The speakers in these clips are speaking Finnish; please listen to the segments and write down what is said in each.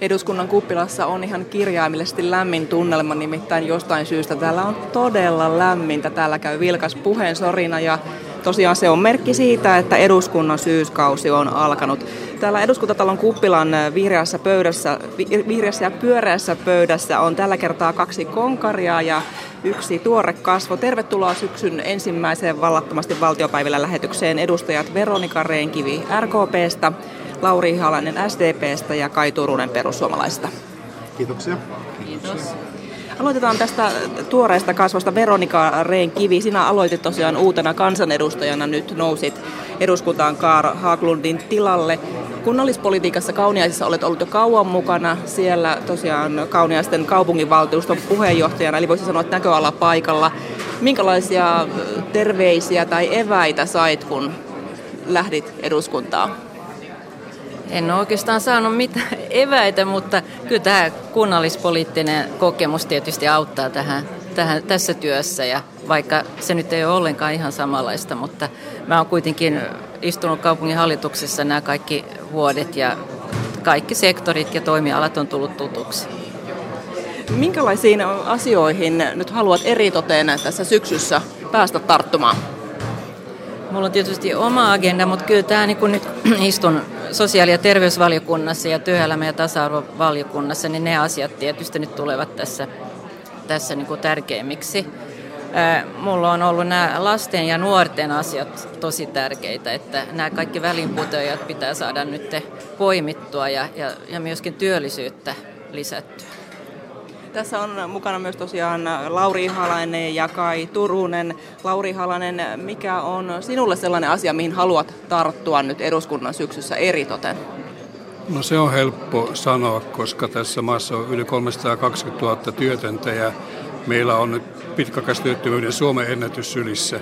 Eduskunnan kuppilassa on ihan kirjaimellisesti lämmin tunnelma, nimittäin jostain syystä täällä on todella lämmintä. Täällä käy vilkas puheensorina ja tosiaan se on merkki siitä, että eduskunnan syyskausi on alkanut. Täällä eduskuntatalon kuppilan vihreässä, pöydässä, vihreässä ja pyöreässä pöydässä on tällä kertaa kaksi konkaria ja yksi tuore kasvo. Tervetuloa syksyn ensimmäiseen vallattomasti valtiopäivillä lähetykseen edustajat Veronika Reenkivi RKPstä, Lauri Halanen SDPstä ja Kai Turunen perussuomalaisista. Kiitoksia. Kiitos. Aloitetaan tästä tuoreesta kasvosta. Veronika Rehn-Kivi, sinä aloitit tosiaan uutena kansanedustajana, nyt nousit eduskuntaan Kaar Haaglundin tilalle. Kunnallispolitiikassa Kauniaisissa olet ollut jo kauan mukana, siellä tosiaan Kauniaisten kaupunginvaltuuston puheenjohtajana, eli voisi sanoa, että näköala paikalla. Minkälaisia terveisiä tai eväitä sait, kun lähdit eduskuntaan? En ole oikeastaan saanut mitään eväitä, mutta kyllä tämä kunnallispoliittinen kokemus tietysti auttaa tähän, tähän, tässä työssä. Ja vaikka se nyt ei ole ollenkaan ihan samanlaista, mutta mä oon kuitenkin istunut kaupungin hallituksessa nämä kaikki vuodet ja kaikki sektorit ja toimialat on tullut tutuksi. Minkälaisiin asioihin nyt haluat eritoten tässä syksyssä päästä tarttumaan? Mulla on tietysti oma agenda, mutta kyllä tämä niin kun nyt istun sosiaali- ja terveysvaliokunnassa ja työelämä- ja tasa-arvovaliokunnassa, niin ne asiat tietysti nyt tulevat tässä, tässä niin kuin tärkeimmiksi. Mulla on ollut nämä lasten ja nuorten asiat tosi tärkeitä, että nämä kaikki välinputojat pitää saada nyt poimittua ja, ja, ja myöskin työllisyyttä lisättyä. Tässä on mukana myös tosiaan Lauri Halainen ja Kai Turunen. Lauri Halanen, mikä on sinulle sellainen asia, mihin haluat tarttua nyt eduskunnan syksyssä eritoten? No se on helppo sanoa, koska tässä maassa on yli 320 000 työtöntä ja meillä on nyt pitkäaikaistyöttömyyden Suomen ennätys sylissä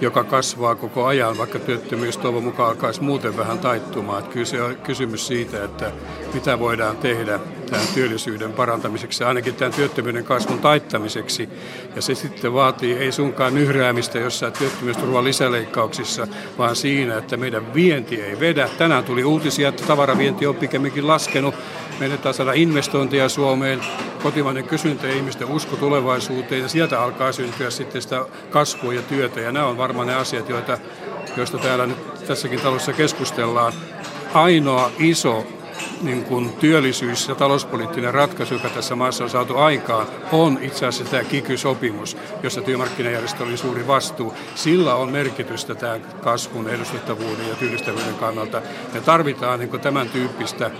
joka kasvaa koko ajan, vaikka työttömyys toivon mukaan alkaisi muuten vähän taittumaan. Että kyllä se on kysymys siitä, että mitä voidaan tehdä tämän työllisyyden parantamiseksi, ainakin tämän työttömyyden kasvun taittamiseksi. Ja se sitten vaatii ei sunkaan nyhräämistä jossain työttömyysturvan lisäleikkauksissa, vaan siinä, että meidän vienti ei vedä. Tänään tuli uutisia, että tavaravienti on pikemminkin laskenut. Meidän pitää saada investointeja Suomeen, kotimainen kysyntä ja ihmisten usko tulevaisuuteen ja sieltä alkaa syntyä sitten sitä kasvua ja työtä. Ja nämä on varmaan ne asiat, joita, joista täällä nyt tässäkin talossa keskustellaan. Ainoa iso niin kuin työllisyys- ja talouspoliittinen ratkaisu, joka tässä maassa on saatu aikaan, on itse asiassa tämä kiky-sopimus, jossa työmarkkinajärjestö oli suuri vastuu. Sillä on merkitystä tämän kasvun, edustettavuuden ja työllistävyyden kannalta. Me tarvitaan niin kuin tämän tyyppistä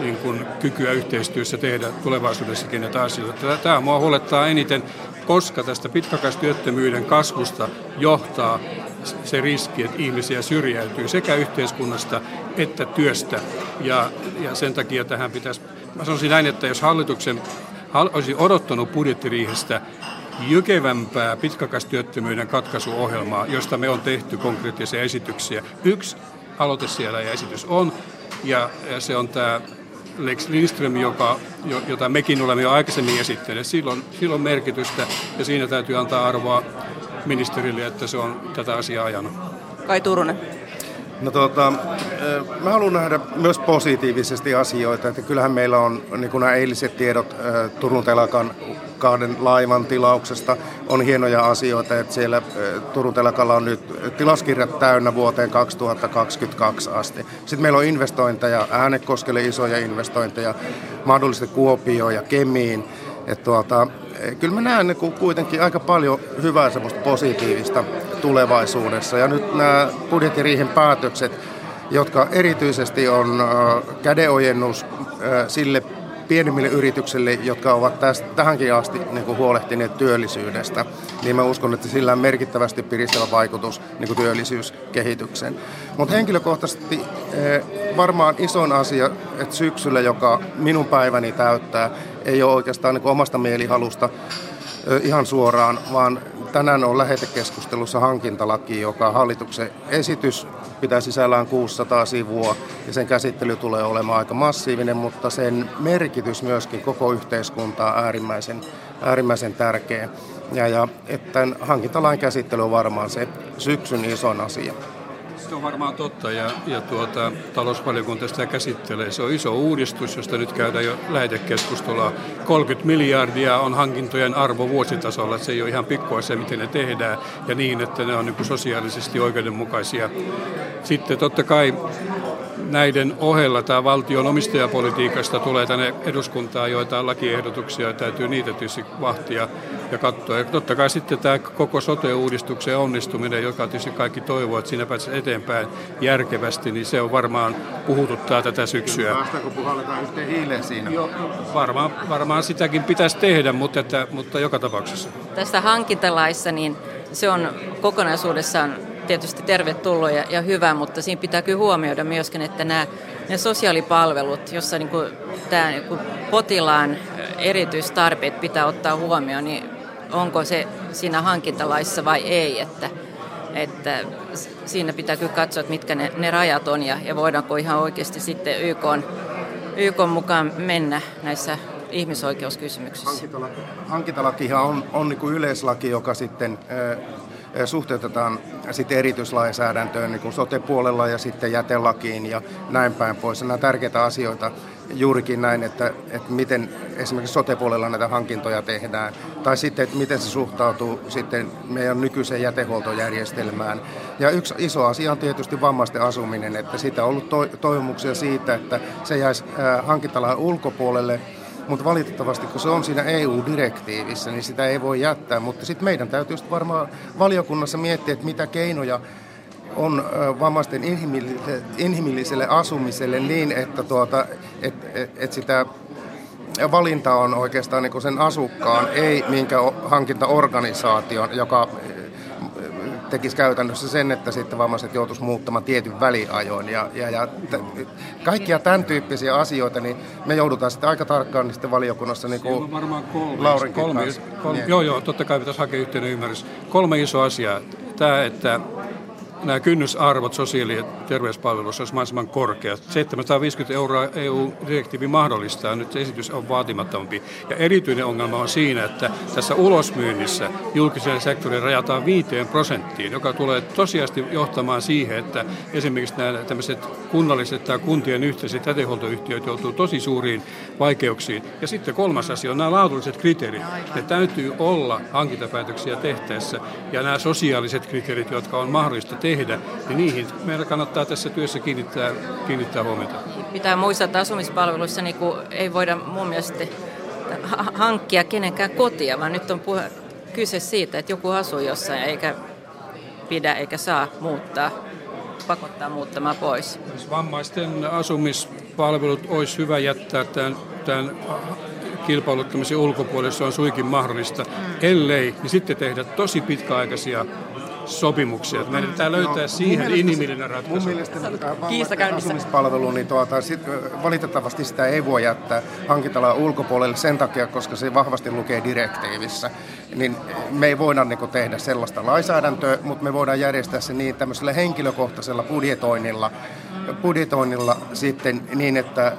niin kuin kykyä yhteistyössä tehdä tulevaisuudessakin näitä asioita. Tämä mua huolettaa eniten, koska tästä pitkäaikaistyöttömyyden kasvusta johtaa se riski, että ihmisiä syrjäytyy sekä yhteiskunnasta että työstä. Ja, ja sen takia tähän pitäisi, mä sanoisin näin, että jos hallituksen olisi odottanut budjettiriihestä jykevämpää pitkäaikaistyöttömyyden katkaisuohjelmaa, josta me on tehty konkreettisia esityksiä. Yksi aloite siellä ja esitys on, ja se on tämä Lex Lindström, joka, jota mekin olemme jo aikaisemmin esittäneet. Silloin, silloin merkitystä ja siinä täytyy antaa arvoa ministerille, että se on tätä asiaa ajanut. Kai Turunen. No tuota, mä haluan nähdä myös positiivisesti asioita, että kyllähän meillä on niin kuin nämä eiliset tiedot Turun telakan kahden laivan tilauksesta on hienoja asioita, että siellä Turun telakalla on nyt tilaskirjat täynnä vuoteen 2022 asti. Sitten meillä on investointeja, Äänekoskelle isoja investointeja, mahdollisesti Kuopioon ja Kemiin. Että tuota, kyllä mä näen niin kuitenkin aika paljon hyvää semmoista positiivista tulevaisuudessa. Ja nyt nämä budjettiriihen päätökset, jotka erityisesti on kädeojennus sille pienimmille yrityksille, jotka ovat tästä, tähänkin asti niin kuin huolehtineet työllisyydestä, niin mä uskon, että sillä on merkittävästi piristävä vaikutus niin kuin työllisyyskehitykseen. Mutta henkilökohtaisesti varmaan isoin asia, että syksyllä, joka minun päiväni täyttää, ei ole oikeastaan niin kuin omasta mielihalusta ihan suoraan, vaan tänään on lähetekeskustelussa hankintalaki, joka hallituksen esitys pitää sisällään 600 sivua ja sen käsittely tulee olemaan aika massiivinen, mutta sen merkitys myöskin koko yhteiskuntaa on äärimmäisen, äärimmäisen tärkeä. Ja, ja että hankintalain käsittely on varmaan se syksyn ison asia. Se on varmaan totta ja, ja tuota, talousvaliokunta sitä käsittelee. Se on iso uudistus, josta nyt käydään jo lähetekeskustelua. 30 miljardia on hankintojen arvo vuositasolla. Se ei ole ihan pikkuasia, miten ne tehdään ja niin, että ne on niin sosiaalisesti oikeudenmukaisia. Sitten totta kai näiden ohella tämä valtion omistajapolitiikasta tulee tänne eduskuntaan joitain lakiehdotuksia ja täytyy niitä tietysti vahtia ja katsoa. Ja totta kai sitten tämä koko sote-uudistuksen onnistuminen, joka tietysti kaikki toivoo, että siinä pääsee eteenpäin järkevästi, niin se on varmaan puhututtaa tätä syksyä. Päästäänkö puhalletaan yhteen hiileen siinä? Joo, varmaan, varmaan sitäkin pitäisi tehdä, mutta, että, mutta joka tapauksessa. Tässä hankintalaissa niin se on kokonaisuudessaan tietysti tervetullut ja, ja hyvä, mutta siinä pitää kyllä huomioida myöskin, että nämä ne sosiaalipalvelut, jossa niin kuin tämä niin kuin potilaan erityistarpeet pitää ottaa huomioon, niin onko se siinä hankintalaissa vai ei, että, että siinä pitää kyllä katsoa, että mitkä ne, ne rajat on ja, ja voidaanko ihan oikeasti sitten YK, YK mukaan mennä näissä ihmisoikeuskysymyksissä. Hankintalaki, hankintalakihan on, on niin kuin yleislaki, joka sitten suhteutetaan sitten erityislainsäädäntöön niin kuin sote-puolella ja sitten jätelakiin ja näin päin pois. Nämä tärkeitä asioita juurikin näin, että, että miten esimerkiksi sote-puolella näitä hankintoja tehdään, tai sitten, että miten se suhtautuu sitten meidän nykyiseen jätehuoltojärjestelmään. Ja yksi iso asia on tietysti vammaisten asuminen, että siitä on ollut toivomuksia siitä, että se jäisi hankintalain ulkopuolelle, mutta valitettavasti kun se on siinä EU-direktiivissä, niin sitä ei voi jättää. Mutta sitten meidän täytyy varmaan valiokunnassa miettiä, että mitä keinoja on vammaisten inhimilliselle, inhimilliselle asumiselle niin, että tuota, et, et, et sitä valinta on oikeastaan niin sen asukkaan, ei minkä hankintaorganisaation, joka tekisi käytännössä sen, että sitten vammaiset joutuisi muuttamaan tietyn väliajoin. Ja, ja, ja t- kaikkia tämän tyyppisiä asioita, niin me joudutaan sitten aika tarkkaan niin sitten valiokunnassa niin kuin varmaan kolme, Laurin kolme, kolme, niin. Joo, joo, totta kai pitäisi hakea yhteinen ymmärrys. Kolme isoa asiaa. Tämä, että nämä kynnysarvot sosiaali- ja terveyspalveluissa olisi mahdollisimman korkeat. 750 euroa EU-direktiivi mahdollistaa, nyt esitys on vaatimattomampi. Ja erityinen ongelma on siinä, että tässä ulosmyynnissä julkiselle sektorille rajataan 5 prosenttiin, joka tulee tosiasti johtamaan siihen, että esimerkiksi nämä tämmöiset kunnalliset tai kuntien yhteiset jätehuoltoyhtiöt joutuu tosi suuriin vaikeuksiin. Ja sitten kolmas asia on nämä laadulliset kriteerit. Ne täytyy olla hankintapäätöksiä tehtäessä ja nämä sosiaaliset kriteerit, jotka on mahdollista tehdä tehdä, niin niihin meidän kannattaa tässä työssä kiinnittää, kiinnittää huomiota. Pitää muistaa, että asumispalveluissa niin ei voida mun mielestä hankkia kenenkään kotia, vaan nyt on puhe, kyse siitä, että joku asuu jossain eikä pidä eikä saa muuttaa, pakottaa muuttamaan pois. Jos vammaisten asumispalvelut olisi hyvä jättää tämän, tämän kilpailuttamisen ulkopuolelle, se on suikin mahdollista. Mm. Ellei, niin sitten tehdä tosi pitkäaikaisia sopimuksia. Meidän pitää löytää no, siihen inhimillinen ratkaisu. Mun mielestä äh, asumispalvelu, niin tuota, sit, äh, valitettavasti sitä ei voi jättää hankintala ulkopuolelle sen takia, koska se vahvasti lukee direktiivissä. Niin me ei voida niin kuin, tehdä sellaista lainsäädäntöä, mutta me voidaan järjestää se niin tämmöisellä henkilökohtaisella budjetoinnilla, budjetoinnilla sitten niin, että äh,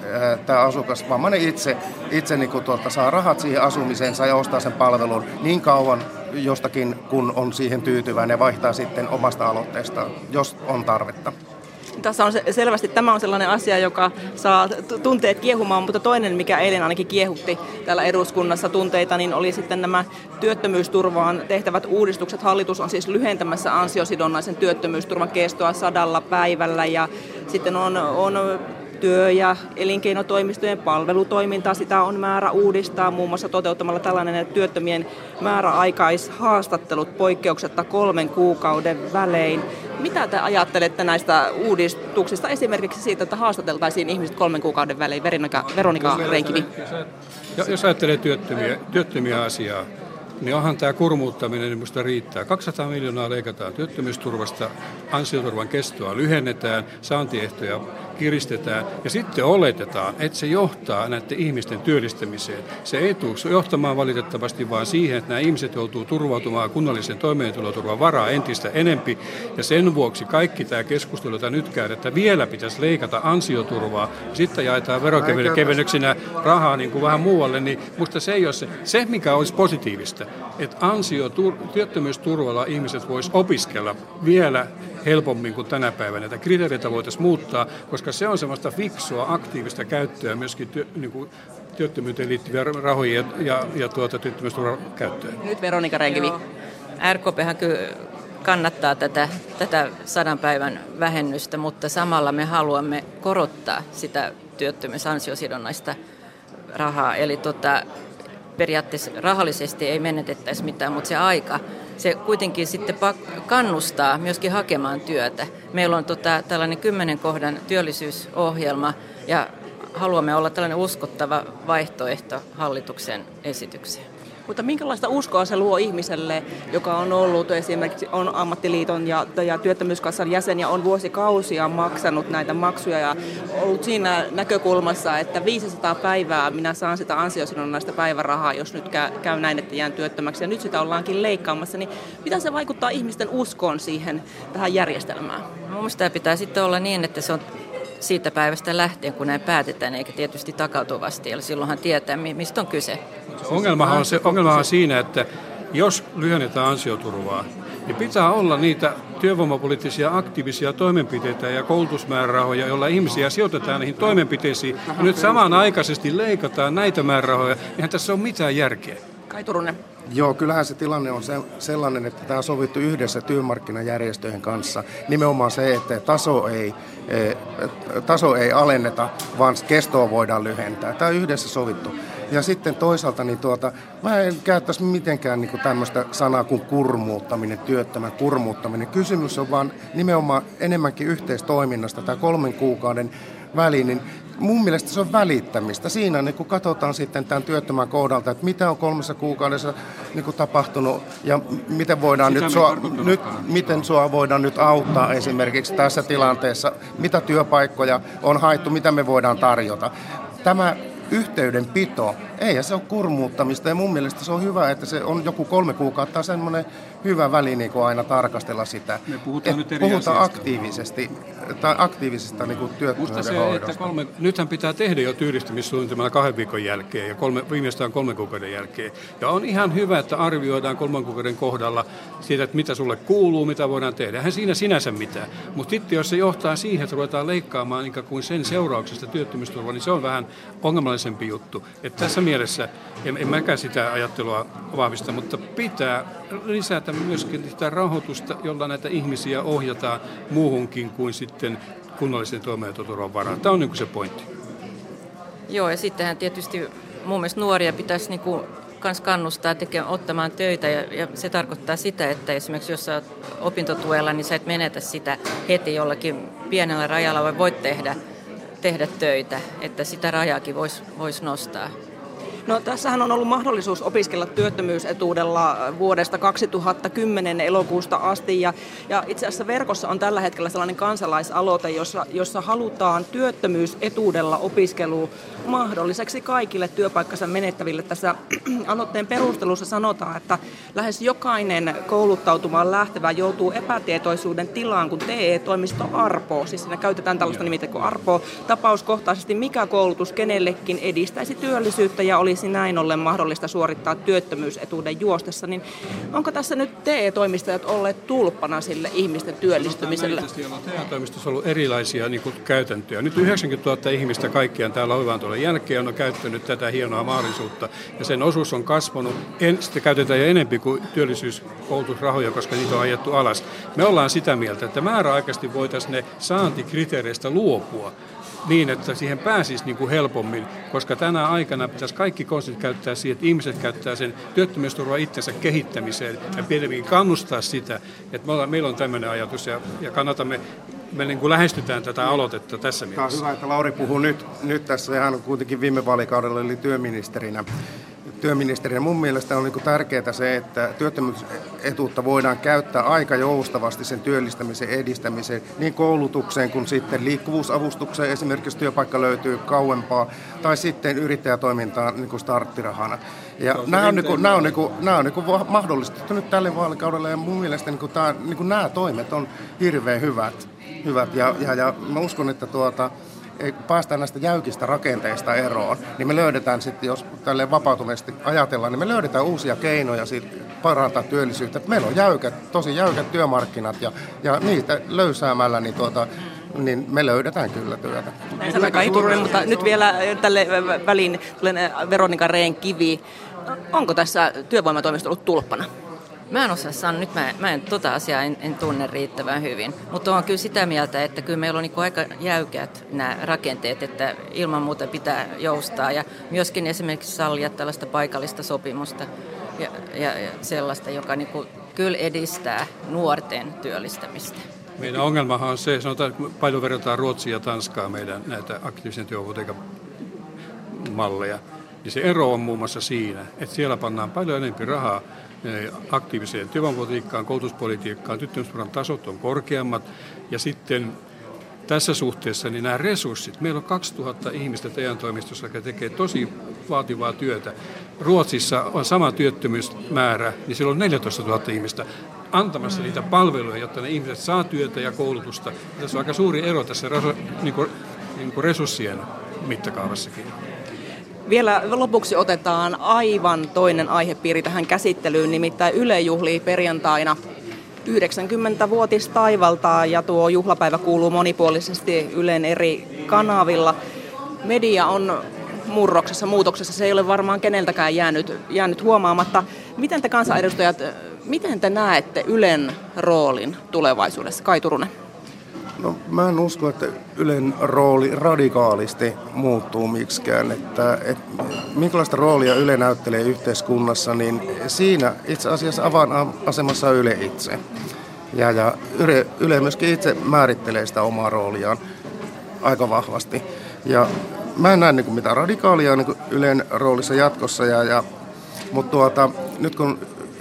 tämä asukas, vammainen itse, itse niin kuin, tuota, saa rahat siihen asumiseensa ja ostaa sen palvelun niin kauan, jostakin, kun on siihen tyytyväinen, vaihtaa sitten omasta aloitteestaan, jos on tarvetta. Tässä on selvästi, tämä on sellainen asia, joka saa tunteet kiehumaan, mutta toinen, mikä eilen ainakin kiehutti täällä eduskunnassa tunteita, niin oli sitten nämä työttömyysturvaan tehtävät uudistukset. Hallitus on siis lyhentämässä ansiosidonnaisen työttömyysturvan kestoa sadalla päivällä ja sitten on, on työ- ja elinkeinotoimistojen palvelutoimintaa, sitä on määrä uudistaa muun muassa toteuttamalla tällainen työttömien määräaikaishaastattelut poikkeuksetta kolmen kuukauden välein. Mitä te ajattelette näistä uudistuksista, esimerkiksi siitä, että haastateltaisiin ihmiset kolmen kuukauden välein, Veronika, Veronika Renkivi? Jos ajattelee työttömiä, työttömiä asiaa, niin onhan tämä kurmuuttaminen, niin minusta riittää. 200 miljoonaa leikataan työttömyysturvasta, ansioturvan kestoa lyhennetään, saantiehtoja kiristetään ja sitten oletetaan, että se johtaa näiden ihmisten työllistämiseen. Se ei tule johtamaan valitettavasti vaan siihen, että nämä ihmiset joutuu turvautumaan kunnallisen toimeentuloturvan varaa entistä enempi ja sen vuoksi kaikki tämä keskustelu, jota nyt käydään, että vielä pitäisi leikata ansioturvaa ja sitten jaetaan verokevennyksinä rahaa niin kuin vähän muualle, niin musta se ei ole se. Se, mikä olisi positiivista, että ansio työttömyysturvalla ihmiset vois opiskella vielä helpommin kuin tänä päivänä. Näitä kriteereitä voitaisiin muuttaa, koska se on semmoista fiksua, aktiivista käyttöä myöskin työ, niin kuin työttömyyteen liittyviä rahoja ja, ja, ja tuota, työttömyysturvan käyttöön. Nyt Veronika Renkivi. RKPhän kyllä kannattaa tätä, tätä sadan päivän vähennystä, mutta samalla me haluamme korottaa sitä työttömyysansiosidonnaista rahaa. Eli tota, periaatteessa rahallisesti ei menetettäisi mitään, mutta se aika, se kuitenkin sitten kannustaa myöskin hakemaan työtä. Meillä on tota, tällainen kymmenen kohdan työllisyysohjelma ja haluamme olla tällainen uskottava vaihtoehto hallituksen esitykseen. Mutta minkälaista uskoa se luo ihmiselle, joka on ollut esimerkiksi on ammattiliiton ja, ja työttömyyskassan jäsen ja on vuosikausia maksanut näitä maksuja ja ollut siinä näkökulmassa, että 500 päivää minä saan sitä ansiosidonnaista päivärahaa, jos nyt käy, käy näin, että jään työttömäksi ja nyt sitä ollaankin leikkaamassa, niin mitä se vaikuttaa ihmisten uskoon siihen tähän järjestelmään? Mielestäni tämä pitää sitten olla niin, että se on siitä päivästä lähtien, kun näin päätetään, eikä tietysti takautuvasti. Eli silloinhan tietää, mistä on kyse. Ongelmahan on, se, ongelmahan on siinä, että jos lyhennetään ansioturvaa, niin pitää olla niitä työvoimapoliittisia aktiivisia toimenpiteitä ja koulutusmäärärahoja, joilla ihmisiä sijoitetaan niihin toimenpiteisiin. Ja nyt samanaikaisesti leikataan näitä määrärahoja, eihän tässä ole mitään järkeä. Kai Turunen. Joo, kyllähän se tilanne on se, sellainen, että tämä on sovittu yhdessä työmarkkinajärjestöjen kanssa. Nimenomaan se, että taso ei, e, taso ei alenneta, vaan kestoa voidaan lyhentää. Tämä on yhdessä sovittu. Ja sitten toisaalta niin tuota, mä en käyttäisi mitenkään niin kuin tämmöistä sanaa kuin kurmuuttaminen, työttömän kurmuuttaminen. Kysymys on vaan nimenomaan enemmänkin yhteistoiminnasta. Tämä kolmen kuukauden väliin, niin mun mielestä se on välittämistä. Siinä niin kun katsotaan sitten tämän työttömän kohdalta, että mitä on kolmessa kuukaudessa niin kuin tapahtunut ja miten, voidaan nyt sua, nyt, miten sua voidaan nyt auttaa esimerkiksi tässä tilanteessa, mitä työpaikkoja on haettu, mitä me voidaan tarjota. Tämä yhteydenpito, ei se ole kurmuuttamista ja mun mielestä se on hyvä, että se on joku kolme kuukautta semmoinen hyvä väli niin kuin aina tarkastella sitä. Me puhutaan nyt eri puhutaan aktiivisesti, tai aktiivisesta niin kuin työttömyyden se, hoidosta. Että kolme, nythän pitää tehdä jo työllistymissuunnitelmalla kahden viikon jälkeen ja kolme, viimeistään kolmen kuukauden jälkeen. Ja on ihan hyvä, että arvioidaan kolmen kuukauden kohdalla siitä, että mitä sulle kuuluu, mitä voidaan tehdä. Eihän siinä sinänsä mitään. Mutta sitten jos se johtaa siihen, että ruvetaan leikkaamaan ikään kuin sen seurauksesta työttömyysturvaa, niin se on vähän ongelmallisempi juttu. Että tässä mielessä en, en mäkään sitä ajattelua vahvista, mutta pitää lisätä myöskin sitä rahoitusta, jolla näitä ihmisiä ohjataan muuhunkin kuin sitten kunnallisen toimeentuloturvan varaan. Tämä on niin se pointti. Joo, ja sittenhän tietysti mun mielestä nuoria pitäisi niin kuin kans kannustaa tekemään, ottamaan töitä ja, ja se tarkoittaa sitä, että esimerkiksi jos sä opintotuella, niin sä et menetä sitä heti jollakin pienellä rajalla, vai voit tehdä, tehdä töitä, että sitä rajaakin voisi vois nostaa. No, tässähän on ollut mahdollisuus opiskella työttömyysetuudella vuodesta 2010 elokuusta asti ja, ja itse asiassa verkossa on tällä hetkellä sellainen kansalaisaloite, jossa, jossa halutaan työttömyysetuudella opiskelu mahdolliseksi kaikille työpaikkansa menettäville. Tässä aloitteen perustelussa sanotaan, että lähes jokainen kouluttautumaan lähtevä joutuu epätietoisuuden tilaan, kun TE-toimisto arpoo, siis siinä käytetään tällaista nimitettä kuin arpoo, tapauskohtaisesti mikä koulutus kenellekin edistäisi työllisyyttä ja olisi näin ollen mahdollista suorittaa työttömyysetuuden juostessa, niin onko tässä nyt TE-toimistajat olleet tulppana sille ihmisten työllistymiselle? TE-toimistossa on ollut erilaisia niin kuin, käytäntöjä. Nyt 90 000 ihmistä kaikkiaan täällä on tuolla jälkeen on käyttänyt tätä hienoa mahdollisuutta ja sen osuus on kasvanut. En, sitä käytetään jo enempi kuin työllisyyskoulutusrahoja, koska niitä on ajettu alas. Me ollaan sitä mieltä, että määräaikaisesti voitaisiin ne saantikriteereistä luopua niin, että siihen pääsisi niin kuin helpommin, koska tänä aikana pitäisi kaikki konstit käyttää siihen, että ihmiset käyttää sen työttömyysturvan itsensä kehittämiseen ja pidemmin kannustaa sitä, että me ollaan, meillä on tämmöinen ajatus ja, ja kannatamme me niin kuin lähestytään tätä aloitetta tässä mielessä. Tämä on hyvä, että Lauri puhuu nyt, nyt tässä. Hän on kuitenkin viime vaalikaudella eli työministerinä työministerinä. Mun mielestä on niin tärkeää se, että työttömyysetuutta voidaan käyttää aika joustavasti sen työllistämisen edistämiseen, niin koulutukseen kuin sitten liikkuvuusavustukseen, esimerkiksi työpaikka löytyy kauempaa, tai sitten yrittäjätoimintaan niin kuin starttirahana. Ja nämä on, niin kuin, nämä on, niin kuin, nämä on niin kuin mahdollistettu nyt tälle vaalikaudelle, ja mun mielestä niin kuin tämä, niin kuin nämä toimet on hirveän hyvät. hyvät. Ja, ja, ja mä uskon, että tuota, päästään näistä jäykistä rakenteista eroon, niin me löydetään sitten, jos tälle vapautuneesti ajatellaan, niin me löydetään uusia keinoja sit, parantaa työllisyyttä. Meillä on jäykät, tosi jäykät työmarkkinat ja, ja niitä löysäämällä niin, tuota, niin me löydetään kyllä työtä. Näin sanoi Kai Turunen, mutta nyt vielä tälle väliin Veronika Rehn kivi. Onko tässä työvoimatoimisto ollut tulppana? Mä en osaa sanoa, nyt mä, mä en tota asiaa en, en tunne riittävän hyvin, mutta on kyllä sitä mieltä, että kyllä meillä on niin aika jäykät nämä rakenteet, että ilman muuta pitää joustaa. Ja myöskin esimerkiksi sallia tällaista paikallista sopimusta ja, ja, ja sellaista, joka niin kuin kyllä edistää nuorten työllistämistä. Meidän ongelmahan on se, sanotaan, että paljon verrataan Ruotsia ja Tanskaa meidän näitä aktiivisen työvoimapolitiikan malleja, niin se ero on muun muassa siinä, että siellä pannaan paljon enemmän rahaa aktiiviseen työvoimapolitiikkaan, koulutuspolitiikkaan, tyttömyyspuolen tasot on korkeammat ja sitten tässä suhteessa niin nämä resurssit, meillä on 2000 ihmistä teidän toimistossa, jotka tekee tosi vaativaa työtä. Ruotsissa on sama työttömyysmäärä, niin siellä on 14 000 ihmistä antamassa niitä palveluja, jotta ne ihmiset saa työtä ja koulutusta. Tässä on aika suuri ero tässä niin kuin, niin kuin resurssien mittakaavassakin. Vielä lopuksi otetaan aivan toinen aihepiiri tähän käsittelyyn, nimittäin Yle juhlii perjantaina 90-vuotis taivaltaa ja tuo juhlapäivä kuuluu monipuolisesti Ylen eri kanavilla. Media on murroksessa, muutoksessa, se ei ole varmaan keneltäkään jäänyt, jäänyt huomaamatta. Miten te kansanedustajat, miten te näette Ylen roolin tulevaisuudessa? Kai Turunen. No mä en usko, että Ylen rooli radikaalisti muuttuu miksikään. Että, et, minkälaista roolia Yle näyttelee yhteiskunnassa, niin siinä itse asiassa avainasemassa Yle itse. Ja, ja Yle, Yle myöskin itse määrittelee sitä omaa rooliaan aika vahvasti. Ja mä en näe niin mitään radikaalia niin Ylen roolissa jatkossa. Ja, ja, mutta tuota, nyt kun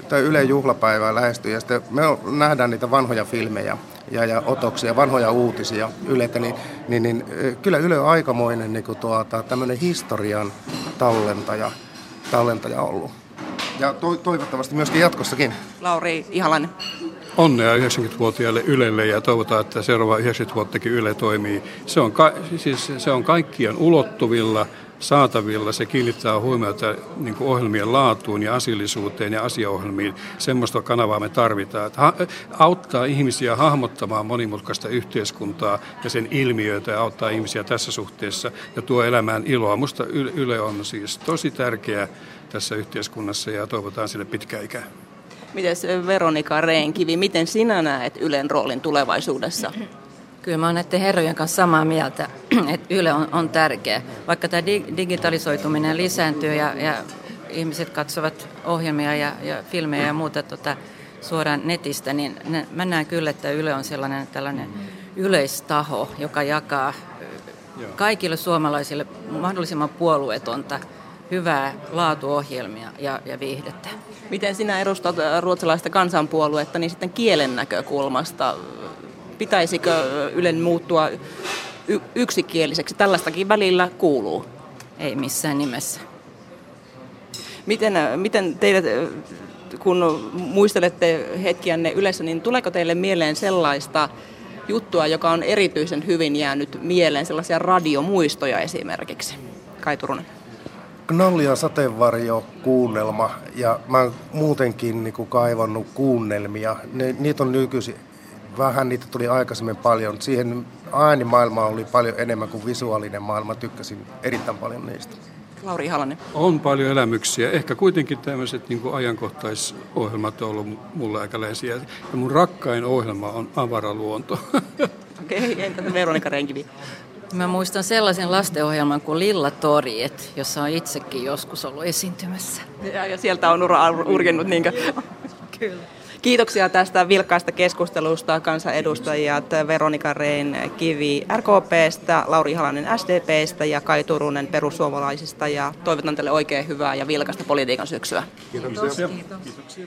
tämä Ylen juhlapäivä lähestyy ja sitten me nähdään niitä vanhoja filmejä, ja, ja otoksia, vanhoja uutisia Yleltä, niin, niin, niin kyllä Yle on aikamoinen niin tuota, tämmöinen historian tallentaja, tallentaja ollut. Ja to, toivottavasti myöskin jatkossakin. Lauri Ihalainen. Onnea 90-vuotiaille Ylelle ja toivotaan, että seuraava 90 vuottakin Yle toimii. Se on, ka- siis se on kaikkien ulottuvilla – saatavilla. Se kiinnittää huomiota niin ohjelmien laatuun ja asiallisuuteen ja asiaohjelmiin. Semmoista kanavaa me tarvitaan. Että auttaa ihmisiä hahmottamaan monimutkaista yhteiskuntaa ja sen ilmiöitä ja auttaa ihmisiä tässä suhteessa ja tuo elämään iloa. Minusta Yle on siis tosi tärkeä tässä yhteiskunnassa ja toivotaan sille pitkää ikää. Miten Veronika Reenkivi, miten sinä näet Ylen roolin tulevaisuudessa? Kyllä mä olen näiden herrojen kanssa samaa mieltä, että Yle on, on tärkeä. Vaikka tämä digitalisoituminen lisääntyy ja, ja ihmiset katsovat ohjelmia ja, ja filmejä ja muuta tota, suoraan netistä, niin ne, mä näen kyllä, että Yle on sellainen tällainen yleistaho, joka jakaa kaikille suomalaisille mahdollisimman puolueetonta hyvää laatuohjelmia ja, ja viihdettä. Miten sinä edustat ruotsalaista kansanpuoluetta, niin sitten kielen näkökulmasta pitäisikö Ylen muuttua y- yksikieliseksi? Tällaistakin välillä kuuluu. Ei missään nimessä. Miten, miten teidät, kun muistelette hetkiänne yleensä, niin tuleeko teille mieleen sellaista juttua, joka on erityisen hyvin jäänyt mieleen, sellaisia radiomuistoja esimerkiksi? Kai Turunen. Knallia sateenvarjo kuunnelma ja mä oon muutenkin niin kuin kaivannut kuunnelmia. Ne, niitä on nykyisin vähän niitä tuli aikaisemmin paljon. Siihen äänimaailma oli paljon enemmän kuin visuaalinen maailma. Tykkäsin erittäin paljon niistä. Lauri Halanen. On paljon elämyksiä. Ehkä kuitenkin tämmöiset niin kuin ajankohtaisohjelmat on ollut mulle aika läheisiä. Ja mun rakkain ohjelma on Avaraluonto. Okei, okay, entä Veronika Renkivi? Mä muistan sellaisen lastenohjelman kuin Lilla Toriet, jossa on itsekin joskus ollut esiintymässä. Ja, ja sieltä on ura urkinnut, niinkö? Kyllä. Kiitoksia tästä vilkkaasta keskustelusta kansanedustajat Veronika Rein Kivi RKPstä, Lauri Halanen SDPstä ja Kai Turunen perussuomalaisista ja toivotan teille oikein hyvää ja vilkasta politiikan syksyä. Kiitoksia. Kiitoksia.